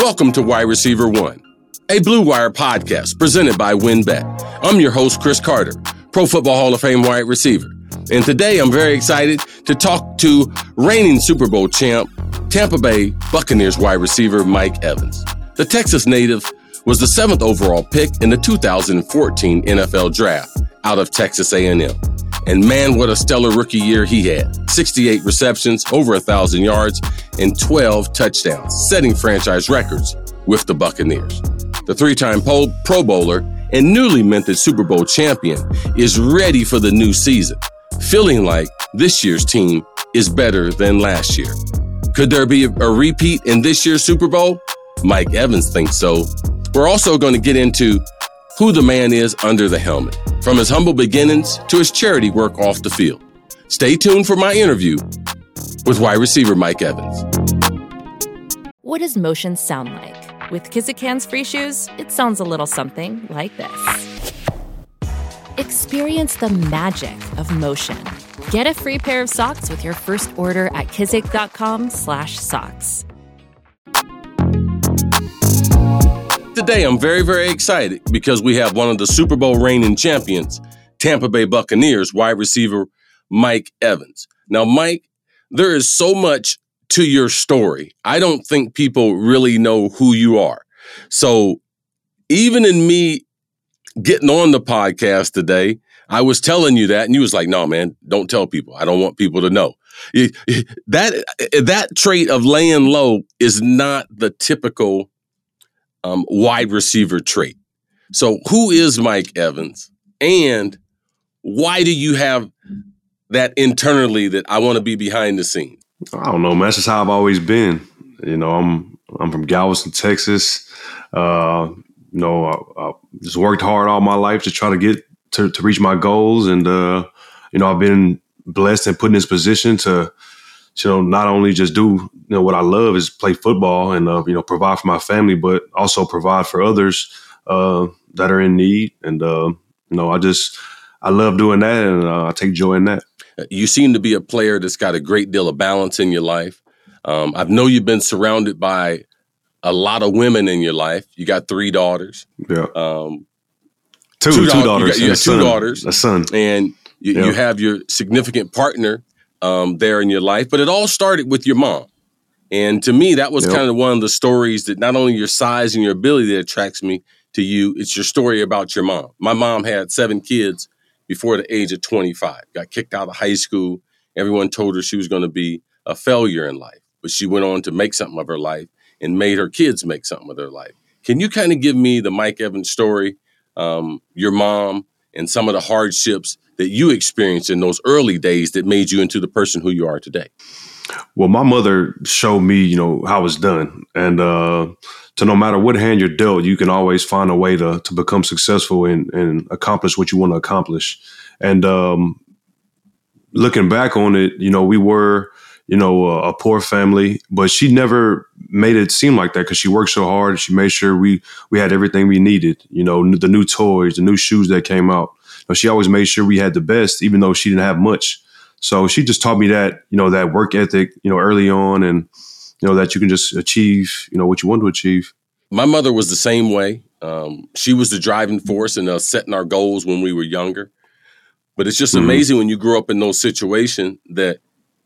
Welcome to Wide Receiver One, a Blue Wire podcast presented by WynnBET. I'm your host, Cris Carter, Pro Football Hall of Fame wide receiver. And today I'm very excited to talk to reigning Super Bowl champ, Tampa Bay Buccaneers wide receiver Mike Evans. The Texas native was the seventh overall pick in the 2014 NFL Draft out of Texas A&M. And man, what a stellar rookie year he had. 68 receptions, over 1,000 yards, and 12 touchdowns, setting franchise records with the Buccaneers. The three time Pro Bowler and newly minted Super Bowl champion is ready for the new season, feeling like this year's team is better than last year. Could there be a repeat in this year's Super Bowl? Mike Evans thinks so. We're also going to get into who the man is under the helmet, from his humble beginnings to his charity work off the field. Stay tuned for my interview with wide receiver Mike Evans. What does motion sound like? With Kizikans free shoes, it sounds a little something like this. Experience the magic of motion. Get a free pair of socks with your first order at kizik.com/socks. Today, I'm very, very excited because we have one of the Super Bowl reigning champions, Tampa Bay Buccaneers wide receiver Mike Evans. Now, Mike, there is so much to your story. I don't think people really know who you are. So, even in me getting on the podcast today, I was telling you that, and you was like, "No, man, don't tell people. I don't want people to know." That that trait of laying low is not the typical um, wide receiver trait. So, who is Mike Evans, and why do you have that internally that I want to be behind the scene? I don't know, man. That's just how I've always been. You know, I'm I'm from Galveston, Texas. Uh, you know, I, I, just worked hard all my life to try to get to, to reach my goals, and uh, you know, I've been blessed and put in this position to, you know, not only just do you know what I love is play football and uh, you know provide for my family, but also provide for others uh, that are in need. And uh, you know, I just I love doing that, and uh, I take joy in that. You seem to be a player that's got a great deal of balance in your life. Um, I know you've been surrounded by a lot of women in your life. You got three daughters. Yeah. Um, two, two, two daughters. You got, you got two son, daughters. A son. And you, yeah. you have your significant partner um, there in your life. But it all started with your mom. And to me, that was yep. kind of one of the stories that not only your size and your ability that attracts me to you, it's your story about your mom. My mom had seven kids before the age of 25. Got kicked out of high school. Everyone told her she was going to be a failure in life, but she went on to make something of her life and made her kids make something of their life. Can you kind of give me the Mike Evans story, um, your mom, and some of the hardships that you experienced in those early days that made you into the person who you are today? Well, my mother showed me, you know, how it's done, and uh, to no matter what hand you're dealt, you can always find a way to to become successful and, and accomplish what you want to accomplish. And um, looking back on it, you know, we were, you know, a, a poor family, but she never made it seem like that because she worked so hard. She made sure we we had everything we needed. You know, the new toys, the new shoes that came out. Know, she always made sure we had the best, even though she didn't have much. So she just taught me that, you know, that work ethic, you know, early on and you know that you can just achieve you know what you want to achieve. My mother was the same way. Um, she was the driving force in us setting our goals when we were younger. But it's just mm-hmm. amazing when you grow up in those situations that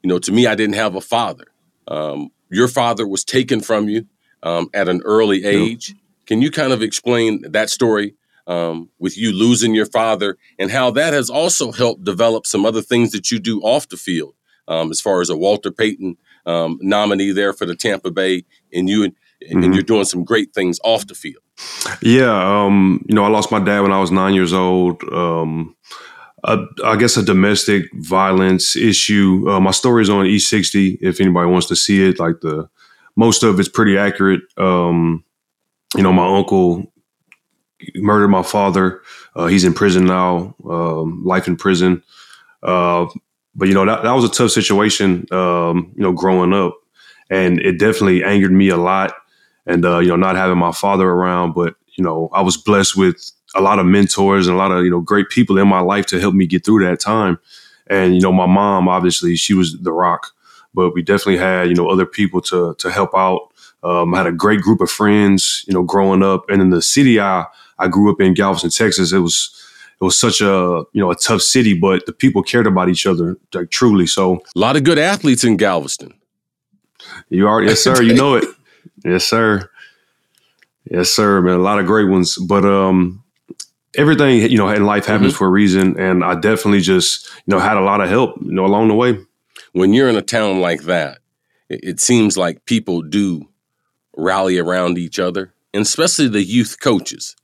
you know to me i didn't have a father. Um, your father was taken from you um, at an early age. Can you kind of explain that story um, with you losing your father and how that has also helped develop some other things that you do off the field um, as far as a walter payton um, nominee there for the Tampa Bay, and you and, mm-hmm. and you're doing some great things off the field. Yeah, um, you know, I lost my dad when I was nine years old. Um, a, I guess a domestic violence issue. Uh, my story is on E60. If anybody wants to see it, like the most of it's pretty accurate. Um, you know, my uncle murdered my father. Uh, he's in prison now, um, life in prison. Uh, but you know that that was a tough situation. Um, you know, growing up, and it definitely angered me a lot. And uh, you know, not having my father around, but you know, I was blessed with a lot of mentors and a lot of you know great people in my life to help me get through that time. And you know, my mom obviously she was the rock, but we definitely had you know other people to to help out. Um, I had a great group of friends, you know, growing up. And in the city I I grew up in, Galveston, Texas, it was it was such a you know a tough city, but the people cared about each other like truly. So a lot of good athletes in Galveston. You are yes, sir. You know it. Yes, sir. Yes, sir, man. A lot of great ones. But um everything, you know, in life happens mm-hmm. for a reason. And I definitely just, you know, had a lot of help, you know, along the way. When you're in a town like that, it seems like people do rally around each other, and especially the youth coaches.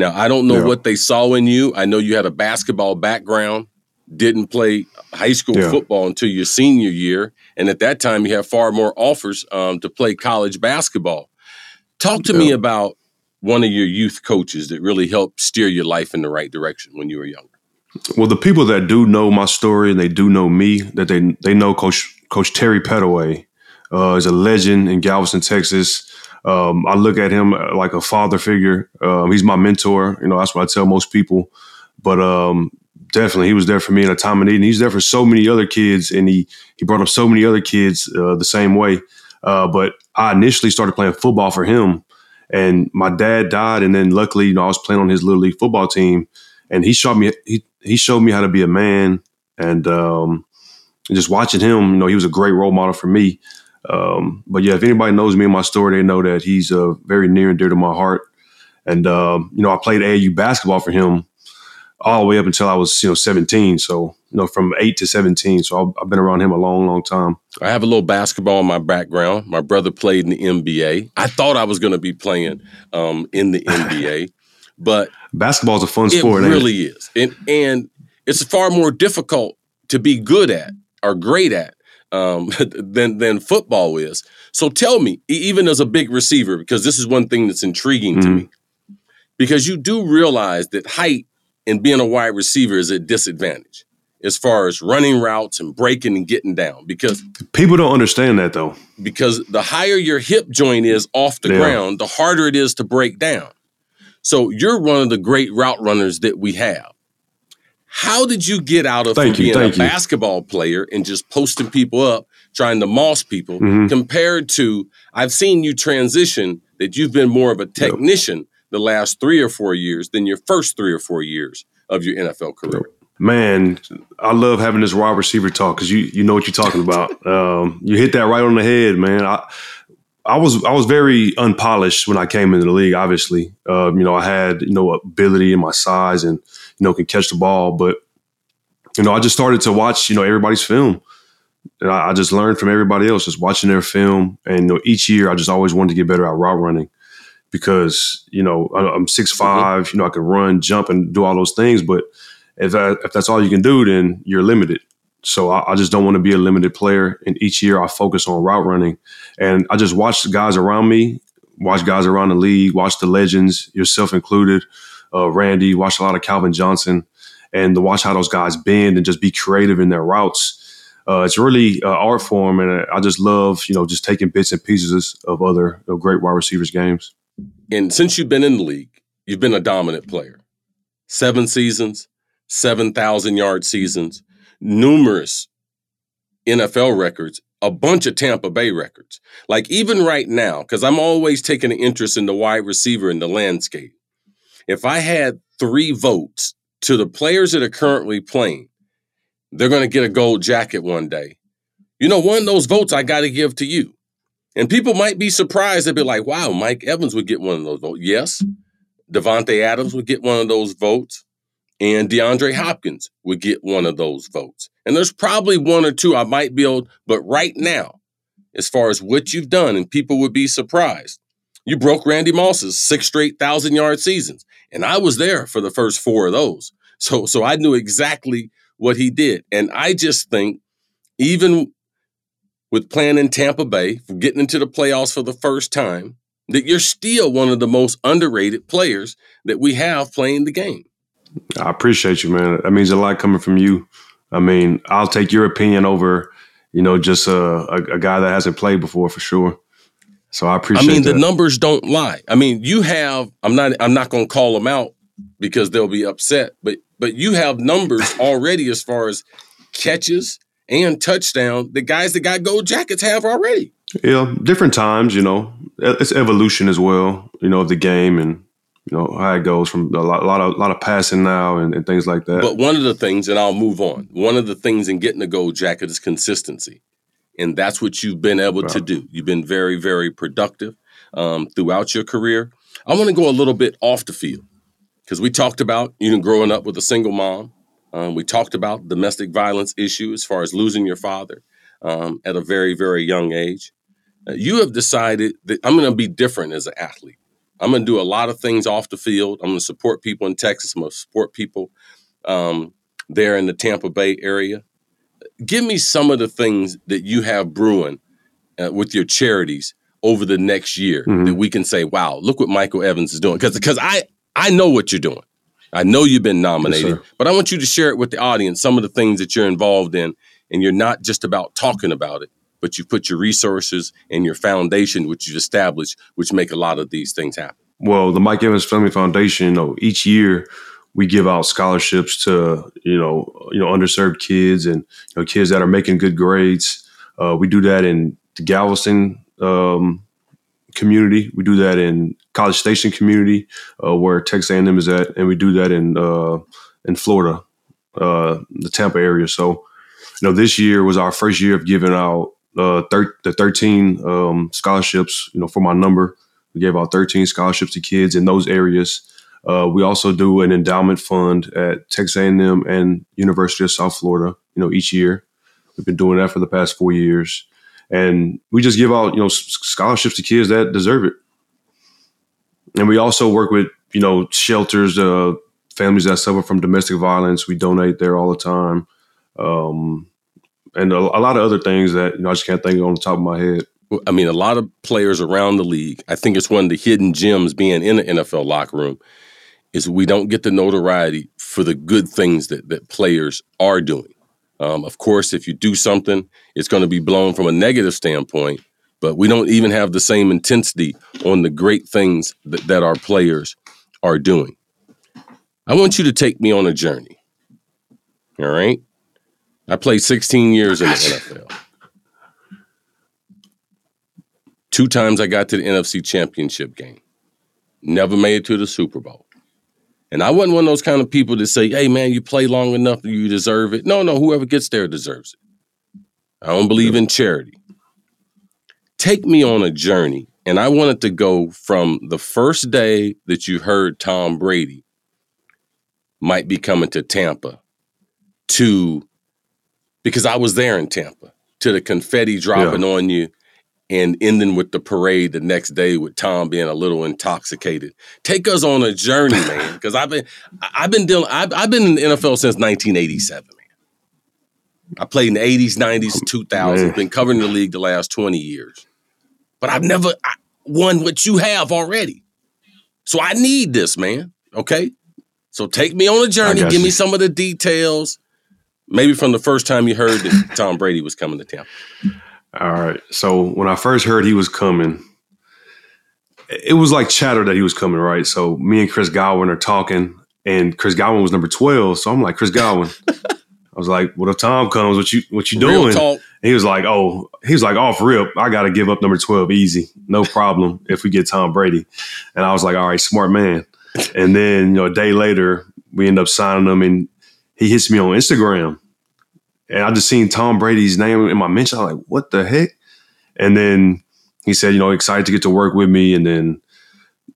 Now, I don't know yeah. what they saw in you. I know you had a basketball background, didn't play high school yeah. football until your senior year. And at that time, you had far more offers um, to play college basketball. Talk to yeah. me about one of your youth coaches that really helped steer your life in the right direction when you were younger. Well, the people that do know my story and they do know me, that they they know Coach Coach Terry Pettaway uh, is a legend in Galveston, Texas. Um, I look at him uh, like a father figure. Um, he's my mentor. You know, that's what I tell most people. But um, definitely, he was there for me in a time of need, and he's there for so many other kids, and he he brought up so many other kids uh, the same way. Uh, but I initially started playing football for him, and my dad died, and then luckily, you know, I was playing on his little league football team, and he showed me he he showed me how to be a man, and um, just watching him, you know, he was a great role model for me. Um, but yeah, if anybody knows me and my story, they know that he's uh, very near and dear to my heart. And um, you know, I played AAU basketball for him all the way up until I was you know 17. So you know, from eight to 17. So I've, been around him a long, long time. I have a little basketball in my background. My brother played in the NBA. I thought I was going to be playing um, in the NBA, but basketball is a fun sport. It really is, and and it's far more difficult to be good at or great at um, than than football is. So tell me, even as a big receiver, because this is one thing that's intriguing mm-hmm. to me, because you do realize that height and being a wide receiver is a disadvantage as far as running routes and breaking and getting down. Because people don't understand that though. Because the higher your hip joint is off the yeah. ground, the harder it is to break down. So you're one of the great route runners that we have. How did you get out of being you, a basketball player and just posting people up, trying to moss people, mm-hmm. compared to I've seen you transition that you've been more of a technician yep. the last three or four years than your first three or four years of your NFL career. Man, I love having this wide receiver talk because you you know what you're talking about. um, you hit that right on the head, man. I, I was I was very unpolished when I came into the league. Obviously, uh, you know I had you know ability in my size and you know, can catch the ball. But, you know, I just started to watch, you know, everybody's film. And I, I just learned from everybody else, just watching their film. And, you know, each year I just always wanted to get better at route running because, you know, I'm six five, you know, I can run, jump, and do all those things. But if, I, if that's all you can do, then you're limited. So I, I, just don't want to be a limited player. And each year I focus on route running. And I just watch the guys around me, watch guys around the league, watch the legends, yourself included, uh, Randy, watch a lot of Calvin Johnson, and to watch how those guys bend and just be creative in their routes. Uh, it's really uh, art form, and I just love you know just taking bits and pieces of other great wide receivers games. And since you've been in the league, you've been a dominant player. Seven seasons, seven thousand yard seasons, numerous NFL records, a bunch of Tampa Bay records. Like even right now, because I'm always taking an interest in the wide receiver in the landscape if I had three votes to the players that are currently playing, they're going to get a gold jacket one day. You know, one of those votes I got to give to you. And people might be surprised. They'd be like, wow, Mike Evans would get one of those votes. Yes, Davante Adams would get one of those votes. And DeAndre Hopkins would get one of those votes. And there's probably one or two I might able, but right now, as far as what you've done, and people would be surprised, you broke Randy Moss's six straight thousand yard seasons. And I was there for the first four of those. So, so I knew exactly what he did. And I just think, even with playing in Tampa Bay, getting into the playoffs for the first time, that you're still one of the most underrated players that we have playing the game. I appreciate you, man. That means a lot coming from you. I mean, I'll take your opinion over, you know, just a, a, a guy that hasn't played before for sure. So I appreciate. I mean, that. the numbers don't lie. I mean, you have. I'm not. I'm not going to call them out because they'll be upset. But but you have numbers already as far as catches and touchdown. The guys that got gold jackets have already. Yeah, different times, you know. It's evolution as well, you know, of the game and you know how it goes from a lot, a lot of a lot of passing now and, and, things like that. But one of the things, and I'll move on. One of the things in getting a gold jacket is consistency, and that's what you've been able right. to do. You've been very, very productive um, throughout your career. I want to go a little bit off the field because we talked about you know growing up with a single mom. Um, we talked about domestic violence issue as far as losing your father um, at a very, very young age. Uh, you have decided that I'm going to be different as an athlete. I'm going to do a lot of things off the field. I'm going to support people in Texas. I'm going to support people um, there in the Tampa Bay area. Give me some of the things that you have brewing uh, with your charities over the next year mm-hmm. that we can say, "Wow, look what Michael Evans is doing." Because because I I know what you're doing. I know you've been nominated, yes, but I want you to share it with the audience. Some of the things that you're involved in, and you're not just about talking about it, but you put your resources and your foundation, which you've established, which make a lot of these things happen. Well, the Mike Evans Family Foundation, you know, each year we give out scholarships to you know you know underserved kids and you know kids that are making good grades. Uh, we do that in the Galveston um, community. We do that in College Station community, uh, where Texas A&M is at, and we do that in uh, in Florida, uh, the Tampa area. So, you know, this year was our first year of giving out uh, thir- the 13 um, scholarships, you know, for my number. We gave out 13 scholarships to kids in those areas. Uh, we also do an endowment fund at Texas A&M and University of South Florida, you know, each year. We've been doing that for the past four years. And we just give out, you know, scholarships to kids that deserve it. And we also work with, you know, shelters, uh, families that suffer from domestic violence. We donate there all the time. Um, and a, a, lot of other things that you know I just can't think of on the top of my head. I mean, a lot of players around the league. I think it's one of the hidden gems being in the NFL locker room is we don't get the notoriety for the good things that that players are doing. Um, of course, if you do something, it's going to be blown from a negative standpoint, but we don't even have the same intensity on the great things that, that our players are doing. I want you to take me on a journey. All right. I played 16 years in the NFL. Two times I got to the NFC Championship game. Never made it to the Super Bowl. And I wasn't one of those kind of people that say, hey, man, you play long enough, you deserve it. No, no, whoever gets there deserves it. I don't believe in charity. Take me on a journey. And I wanted to go from the first day that you heard Tom Brady might be coming to Tampa to because I was there in Tampa to the confetti dropping yeah. on you and ending with the parade the next day with Tom being a little intoxicated. Take us on a journey, man, because I've been I've been dealing I've, I've, been in the NFL since 1987, man. I played in the 80s, 90s, 2000s. Been covering the league the last 20 years, but I've never won what you have already. So I need this, man. Okay, so take me on a journey. Give you. me some of the details maybe from the first time you heard that Tom Brady was coming to town. All right. So when I first heard he was coming, it was like chatter that he was coming, right? So me and Chris Godwin are talking, and Chris Godwin was number twelve. So I'm like, Chris Godwin. I was like, "What if Tom comes? What you what you doing?" he was like, "Oh, he was like off rip. I got to give up number twelve easy, no problem. if we get Tom Brady," and I was like, "All right, smart man." And then you know, a day later, we end up signing him, and he hits me on Instagram, and I just seen Tom Brady's name in my mention. I'm like, what the heck? And then he said, you know, excited to get to work with me. And then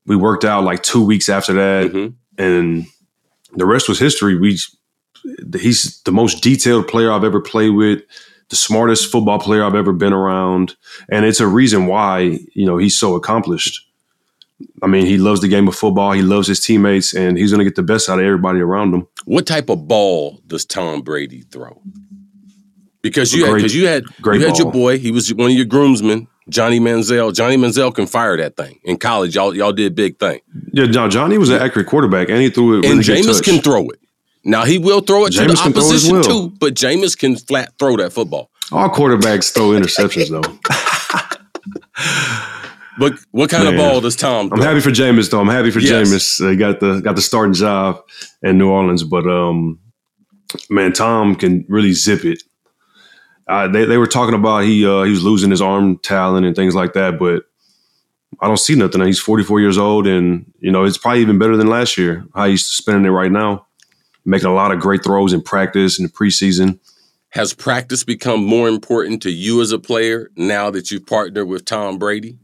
we worked out like two weeks after that, mm-hmm. and the rest was history. We he's the most detailed player I've ever played with, the smartest football player I've ever been around, and it's a reason why you know he's so accomplished. I mean, he loves the game of football. He loves his teammates, and he's going to get the best out of everybody around him. What type of ball does Tom Brady throw? Because you great, had because you had you had ball. your boy. He was one of your groomsmen, Johnny Manziel. Johnny Manziel can fire that thing in college. Y'all y'all did a big thing. Yeah, no, Johnny was an accurate quarterback, and he threw it. Really and Jameis can throw it. Now he will throw it Jameis to the opposition well. too, but Jameis can flat throw that football. All quarterbacks throw interceptions though. But what kind Man. of ball does Tom? I'm happy for Jameis though. I'm happy for yes. Jameis. He got the got the starting job in New Orleans, but um, man, Tom can really zip it. uh, they they were talking about he uh, he was losing his arm talent and things like that, but I don't see nothing. He's 44 years old, and you know it's probably even better than last year. How he's spending it right now, making a lot of great throws in practice in the preseason. Has practice become more important to you as a player now that you've partnered with Tom Brady?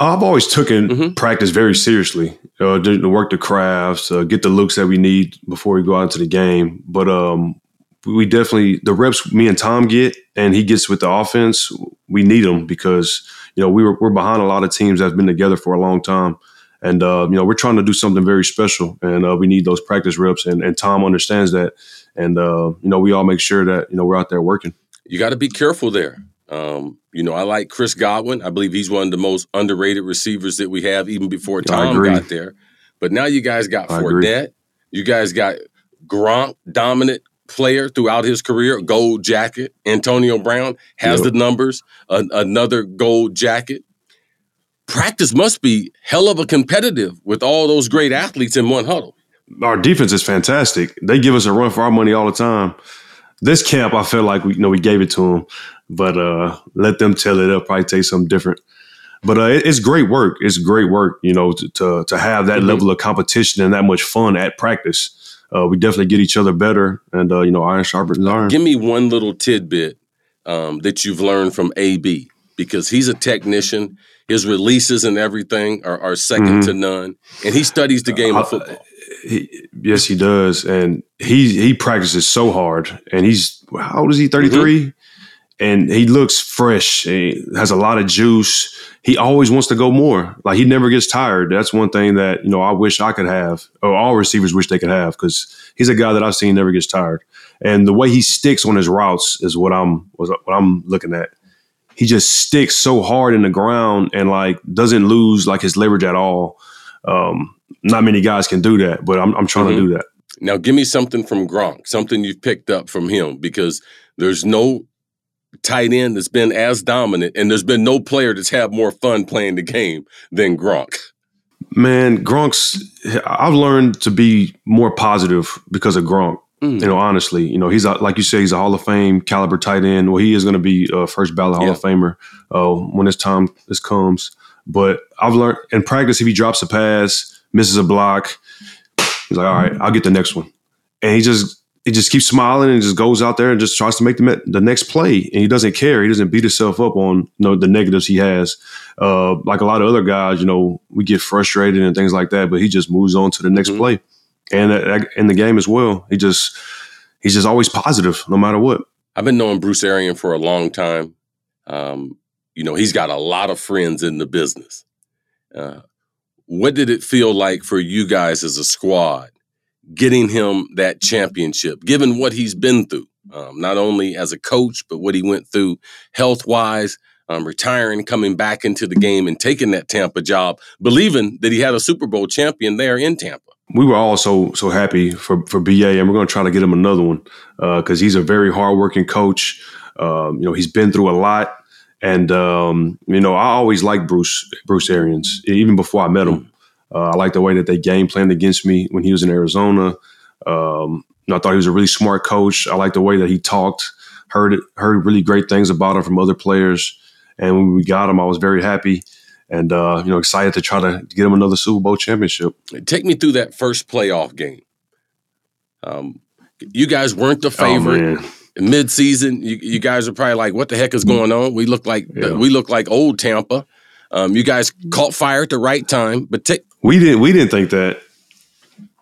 I've always taken mm-hmm. practice very seriously. Uh, to work the crafts, uh, get the looks that we need before we go out into the game. But um, we definitely the reps me and Tom get, and he gets with the offense. We need them because you know we were we're behind a lot of teams that's been together for a long time, and uh, you know we're trying to do something very special, and uh, we need those practice reps. And, and Tom understands that, and uh, you know we all make sure that you know we're out there working. You got to be careful there. Um, you know, I like Chris Godwin. I believe he's one of the most underrated receivers that we have, even before Tom got there. But now you guys got I Fournette. Agree. You guys got Gronk, dominant player throughout his career, gold jacket. Antonio Brown has yep. the numbers, a, another gold jacket. Practice must be hell of a competitive with all those great athletes in one huddle. Our defense is fantastic. They give us a run for our money all the time. This camp, I feel like we you know we gave it to them, but uh, let them tell it. They'll probably take something different. But uh, it's great work. It's great work, you know, to to, to have that mm-hmm. level of competition and that much fun at practice uh, we definitely get each other better, and uh, you know, iron sharpens iron. Give me one little tidbit um, that you've learned from AB because he's a technician. His releases and everything are, are 2nd mm-hmm. to none, and he studies the game of football. He, yes, he does, and he he practices so hard. And he's how old is he? Thirty three. mm mm-hmm and he looks fresh. He has a lot of juice. He always wants to go more. Like he never gets tired. That's one thing that you know I wish I could have, or all receivers wish they could have, because he's a guy that I've seen never gets tired. And the way he sticks on his routes is what I'm what I'm looking at. He just sticks so hard in the ground and like doesn't lose like his leverage at all. Um, not many guys can do that, but I'm, I'm trying mm-hmm. to do that. Now, give me something from Gronk, something you've picked up from him, because there's no tight end that's been as dominant, and there's been no player that's had more fun playing the game than Gronk. Man, Gronk's. I've learned to be more positive because of Gronk. Mm. You know, honestly, you know, he's a, like you say, he's a Hall of Fame caliber tight end. Well, he is going to be a first ballot Hall yeah. of Famer uh, when his time this comes. But I've learned in practice, if he drops a pass, misses a block, he's like, all right, I'll get the next one. And he just he just keeps smiling and just goes out there and just tries to make the, the next play. And he doesn't care. He doesn't beat himself up on you know the negatives he has. Uh, like a lot of other guys, you know, we get frustrated and things like that, but he just moves on to the next mm-hmm. play. And uh, in the game as well, he just he's just always positive no matter what. I've been knowing Bruce Arians for a long time. Um, you know, he's got a lot of friends in the business. Uh, what did it feel like for you guys as a squad getting him that championship, given what he's been through, um, not only as a coach, but what he went through health wise, um, retiring, coming back into the game, and taking that Tampa job, believing that he had a Super Bowl champion there in Tampa. We were all so so happy for for BA, and we're going to try to get him another one because uh, he's a very hardworking coach. Um, you know, he's been through a lot. And um, you know, I always liked Bruce Bruce Arians, even before I met him. Uh, I like the way that they game planned against me when he was in Arizona. Um, I thought he was a really smart coach. I like the way that he talked. Heard heard really great things about him from other players. And when we got him, I was very happy and uh, you know excited to try to get him another Super Bowl championship. Take me through that first playoff game. Um, you guys weren't the oh, favorite. Oh, Mid-season, you, you, guys are probably like, "What the heck is going on?" We look like yeah. we look like old Tampa. Um, you guys caught fire at the right time, but take we didn't. We didn't think that.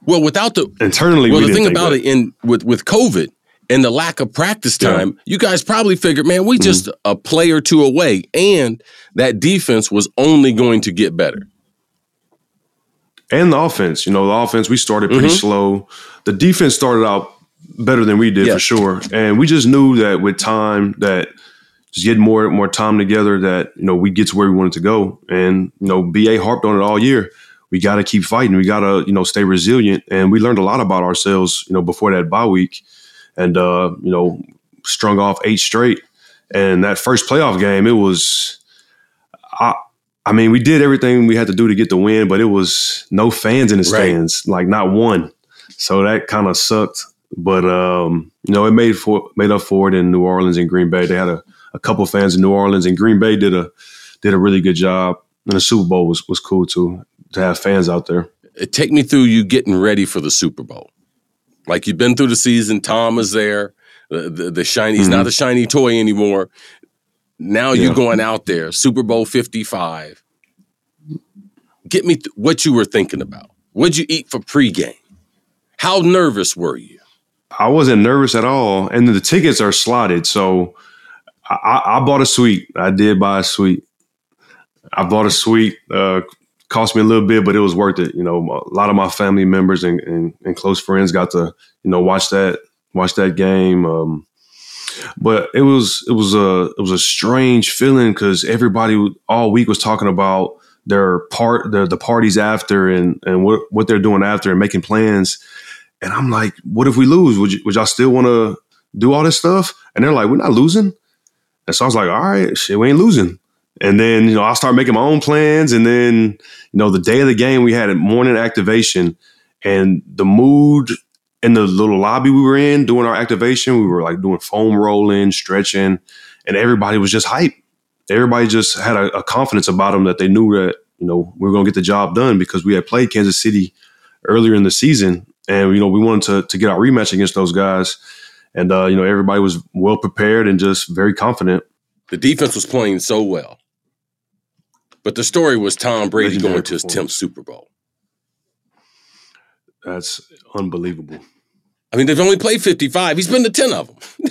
Well, without the internally, well, we the thing about that. it in with with COVID and the lack of practice time, yeah. you guys probably figured, man, we just mm-hmm. a play or two away, and that defense was only going to get better. And the offense, you know, the offense we started pretty mm-hmm. slow. The defense started out better than we did for sure, and we just knew that with time that just getting more more time together that you know we get to where we wanted to go and you know ba harped on it all year we got to keep fighting. We got to, you know, stay resilient. And we learned a lot about ourselves, you know, before that bye week and, uh, you know, strung off eight straight. And that first playoff game, it was, I, I mean, we did everything we had to do to get the win, but it was no fans in the stands, right. like not one. So that kind of sucked. but um, you know, it made for made up for it in New Orleans and Green Bay. They had a, a couple fans in New Orleans and Green Bay did a did a really good job. And the Super Bowl was was cool too to have fans out there. Take me through you getting ready for the Super Bowl. Like you've been through the season. Tom is there. The, the, the shiny. He's mm-hmm. not a shiny toy anymore. Now yeah. you're going out there. Super Bowl Fifty Five. Get me th- what you were thinking about. What'd you eat for pregame? How nervous were you? I wasn't nervous at all, and the tickets are slotted. So I, I bought a suite. I did buy a suite. I bought a suite. Uh, cost me a little bit, but it was worth it. You know, a lot of my family members and, and, and close friends got to you know watch that watch that game. Um, but it was it was a it was a strange feeling because everybody all week was talking about their part the the parties after and and what what they're doing after and making plans. And I'm like, what if we lose? Would you, would y'all still want to do all this stuff? And they're like, we're not losing. And so I was like, all right, shit, we ain't losing. And then, you know, I started making my own plans. And then, you know, the day of the game, we had a morning activation and the mood in the little lobby we were in doing our activation, we were like doing foam rolling, stretching, and everybody was just hype. Everybody just had a, a confidence about them that they knew that, you know, we were going to get the job done because we had played Kansas City earlier in the season. And, you know, we wanted to, to get our rematch against those guys. And, uh, you know, everybody was well prepared and just very confident. The defense was playing so well. But the story was Tom Brady going to his 10th Super Bowl. That's unbelievable. I mean, they've only played 55. He's been to 10 of them.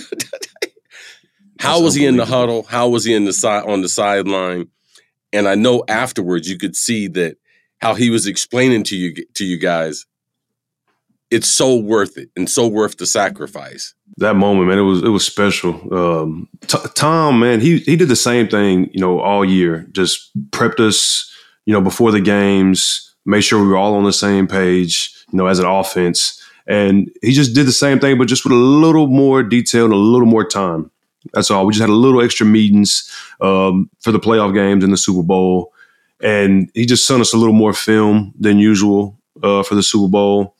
How was he in the huddle? How was he in the side on the sideline? And I know afterwards you could see that how he was explaining to you to you guys it's so worth it and so worth the sacrifice. That moment, man, it was it was special. Um, t- Tom, man, he he did the same thing, you know, all year. Just prepped us, you know, before the games, made sure we were all on the same page, you know, as an offense. And he just did the same thing, but just with a little more detail and a little more time. That's all. We just had a little extra meetings um, for the playoff games and the Super Bowl, and he just sent us a little more film than usual uh, for the Super Bowl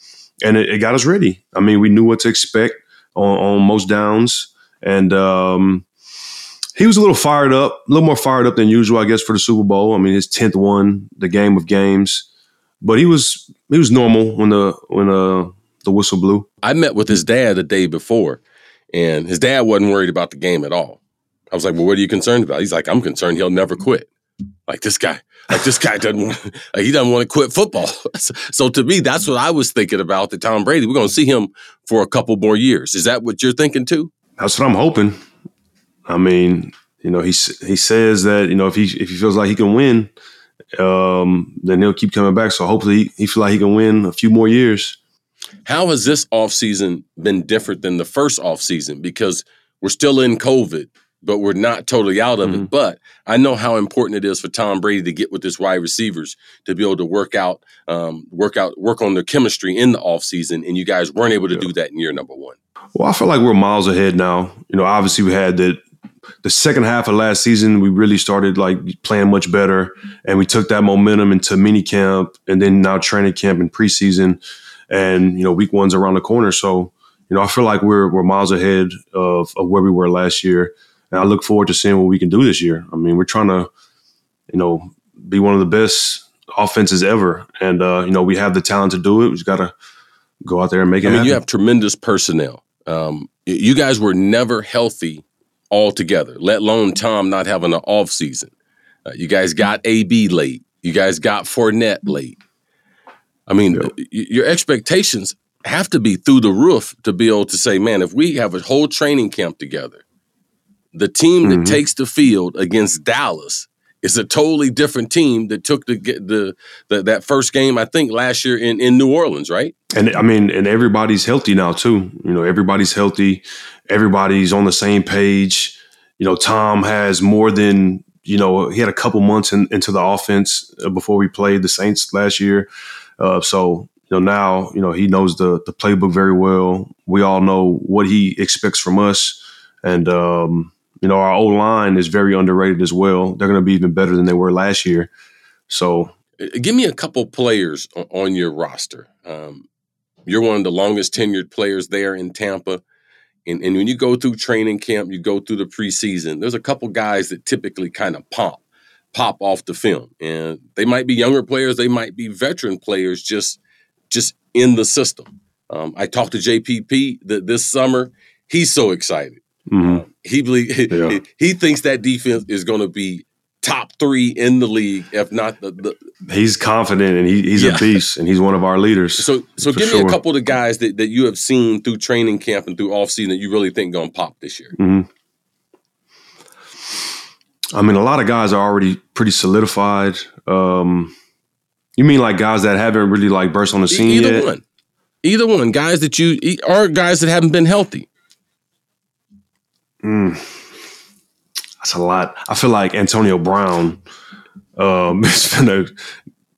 and it, it, got us ready. I mean, we knew what to expect on, on most downs, and um, he was a little fired up, a little more fired up than usual, I guess, for the Super Bowl. I mean, his tenth one, the game of games, but he was he was normal when the when uh, the whistle blew. I met with his dad the day before, and his dad wasn't worried about the game at all. I was like, "Well, what are you concerned about?" He's like, "I'm concerned he'll never quit." Like this guy, like this guy doesn't want, like he doesn't want to quit football. so to me, that's what I was thinking about. The Tom Brady, we're going to see him for a couple more years. Is that what you're thinking too? That's what I'm hoping. I mean, you know, he he says that you know if he if he feels like he can win, um, then he'll keep coming back. So hopefully, he, he feels like he can win a few more years. How has this offseason been different than the first offseason? Because we're still in COVID but we're not totally out of mm-hmm. it. But I know how important it is for Tom Brady to get with his wide receivers to be able to work out, um, work out, work on their chemistry in the offseason. And you guys weren't able to yeah. do that in year number one. Well, I feel like we're miles ahead now. You know, obviously we had the the second half of last season, we really started like playing much better, and we took that momentum into mini camp, and then now training camp and preseason, and you know, week one's around the corner. So, you know, I feel like we're we're miles ahead of, of where we were last year and I look forward to seeing what we can do this year. I mean, we're trying to, you know, be one of the best offenses ever, and uh, you know, we have the talent to do it. We just got to go out there and make it. I mean, happen. you have tremendous personnel. Um, you guys were never healthy altogether, let alone Tom not having an off season. Uh, you guys got AB late. You guys got Fournette late. I mean, yep. your expectations have to be through the roof to be able to say, man, if we have a whole training camp together the team that mm-hmm. takes the field against Dallas is a totally different team that took the, the, the that first game I think last year in in New Orleans, right? And I mean, and everybody's healthy now too. You know, everybody's healthy. Everybody's on the same page. You know, Tom has more than you know. He had a couple months in, into the offense uh, before we played the Saints last year. Uh, so you know now you know he knows the the playbook very well. We all know what he expects from us, and um, you know, our old line is very underrated as well. They're going to be even better than they were last year. So, uh, give me a couple players on your roster. Um, You're one of the longest tenured players there in Tampa. And, and when you go through training camp, you go through the preseason, there's a couple guys that typically kind of pop, pop off the film. And they might be younger players, they might be veteran players just just in the system. Um, I talked to JPP the, this summer. He's so excited. Mm-hmm. Uh, he believe, yeah. he thinks that defense is going to be top three in the league, if not the. the he's confident and he, he's yeah. a beast and he's one of our leaders. So, so give sure. me a couple of the guys that, that you have seen through training camp and through offseason that you really think going to pop this year. Mm-hmm. I mean, a lot of guys are already pretty solidified. Um, you mean like guys that haven't really like burst on the scene Either yet? one. Either one. Guys that you are guys that haven't been healthy. Mm that's a lot. I feel like Antonio Brown um, is going to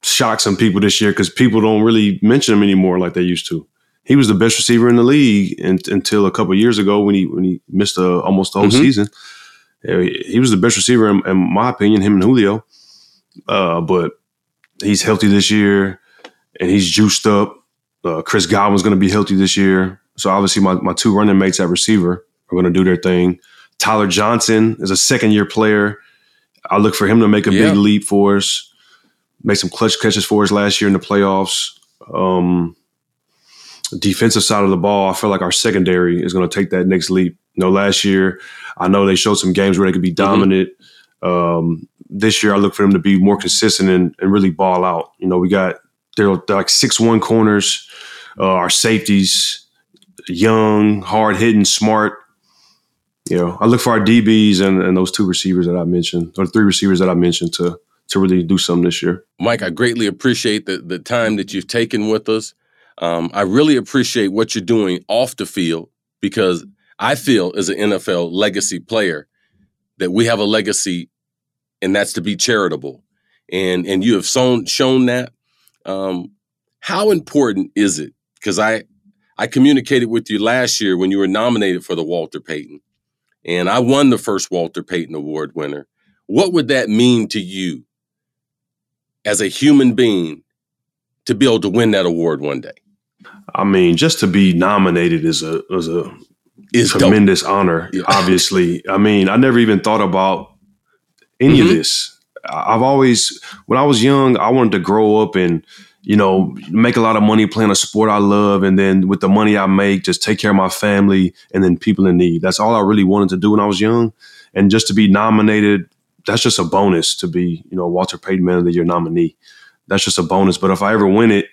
shock some people this year because people don't really mention him anymore like they used to. He was the best receiver in the league in, until a couple years ago when he when he missed a, almost the whole mm-hmm. season. He was the best receiver in, in my opinion, him and Julio. Uh, but he's healthy this year and he's juiced up. Uh, Chris Godwin's going to be healthy this year. So obviously my, my two running mates at receiver are going to do their thing. Tyler Johnson is a second year player. I look for him to make a yeah. big leap for us, make some clutch catches for us last year in the playoffs. Um, defensive side of the ball, I feel like our secondary is going to take that next leap. You know, last year, I know they showed some games where they could be mm-hmm. dominant. Mm-hmm. Um, this year, I look for them to be more consistent and, and really ball out. You know, we got they're, they're like six one corners, uh, our safeties, young, hard hitting, smart you know, I look for our DBs and, and those two receivers that I mentioned, or three receivers that I mentioned to to really do something this year. Mike, I greatly appreciate the the time that you've taken with us. Um, I really appreciate what you're doing off the field because I feel as an NFL legacy player that we have a legacy, and that's to be charitable. And and you have shown shown that. Um, how important is it? Because I I communicated with you last year when you were nominated for the Walter Payton and I won the first Walter Payton Award winner, what would that mean to you as a human being to be able to win that award one day? I mean, just to be nominated is a is a is tremendous dope. honor. Yeah. Obviously, I mean, I never even thought about any mm-hmm. of this. I've always, when I was young, I wanted to grow up and you know, make a lot of money playing a sport I love, and then with the money I make, just take care of my family and then people in need. That's all I really wanted to do when I was young, and just to be nominated, that's just a bonus to be, you know, Walter Payton Man of the Year nominee. That's just a bonus. But if I ever win it,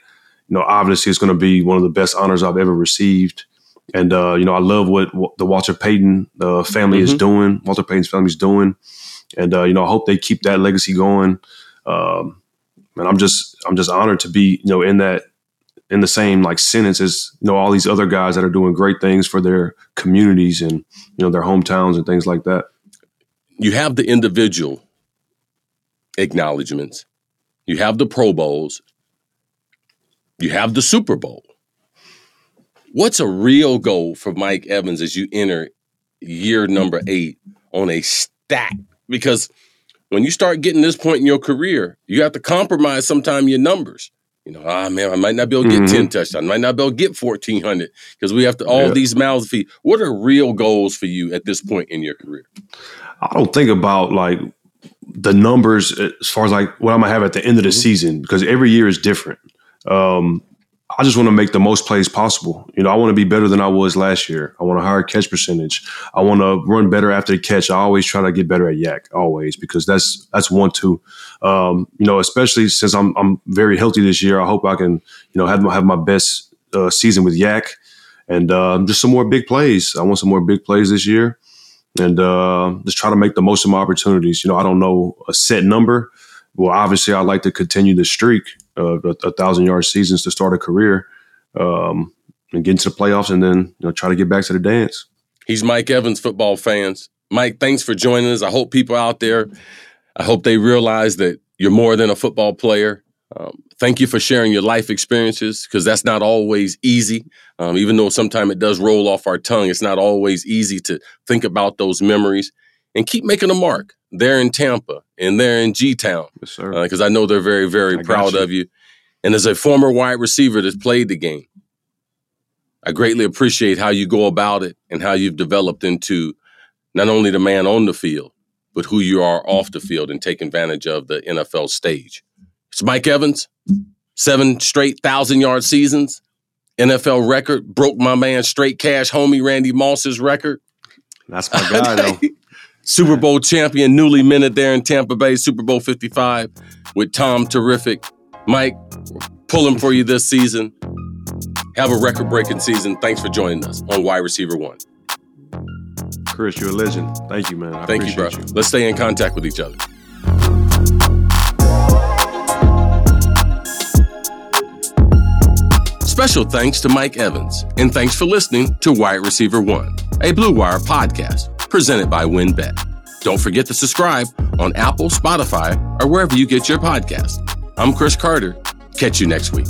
you know, obviously it's going to be one of the best honors I've ever received. And uh, you know, I love what, what the Walter Payton uh, family mm-hmm. is doing. Walter Payton's family is doing, and uh, you know, I hope they keep that legacy going. Um, and I'm just I'm just honored to be you know in that in the same like sentence as you know all these other guys that are doing great things for their communities and you know their hometowns and things like that. You have the individual acknowledgments. You have the Pro Bowls. You have the Super Bowl. What's a real goal for Mike Evans as you enter year number eight on a stack? Because when you start getting this point in your career, you have to compromise sometime your numbers. You know, ah man, I might not be able to get mm-hmm. 10 touchdowns, I might not be able to get 1400 because we have to all yeah. these mouths feed. What are real goals for you at this point in your career? I don't think about like the numbers as far as like what I'm gonna have at the end of the mm-hmm. season because every year is different. Um, I just want to make the most plays possible. You know, I want to be better than I was last year. I want a higher catch percentage. I want to run better after the catch. I always try to get better at YAC, always because that's that's one two. Um, you know, especially since I'm I'm very healthy this year. I hope I can you know have my, have my best uh, season with YAC, and uh, just some more big plays. I want some more big plays this year, and uh, just try to make the most of my opportunities. You know, I don't know a set number. Well, obviously, I'd like to continue the streak uh, a, thousand yard seasons to start a career um, and get into the playoffs and then you know try to get back to the dance. He's Mike Evans, football fans. Mike, thanks for joining us. I hope people out there, I hope they realize that you're more than a football player. Um, thank you for sharing your life experiences because that's not always easy. Um, even though sometimes it does roll off our tongue, it's not always easy to think about those memories and keep making a mark there in Tampa and they're in G Town. Yes, sir. Because uh, I know they're very, very I proud of you. And as a former wide receiver that's played the game, I greatly appreciate how you go about it and how you've developed into not only the man on the field, but who you are off the field and take advantage of the NFL stage. It's Mike Evans, seven straight thousand yard seasons, NFL record, broke my man straight cash homie Randy Moss's record. That's my guy, though. Super Bowl champion, newly minted there in Tampa Bay, Super Bowl 55 with Tom Terrific. Mike, pulling for you this season. Have a record breaking season. Thanks for joining us on Wide Receiver One. Cris, you're a legend. Thank you, man. I Thank you, bro. you. Let's stay in contact with each other. Special thanks to Mike Evans, and thanks for listening to Wide Receiver One, a Blue Wire podcast presented by WynnBET. Don't forget to subscribe on Apple, Spotify, or wherever you get your podcast. I'm Cris Carter. Catch you next week.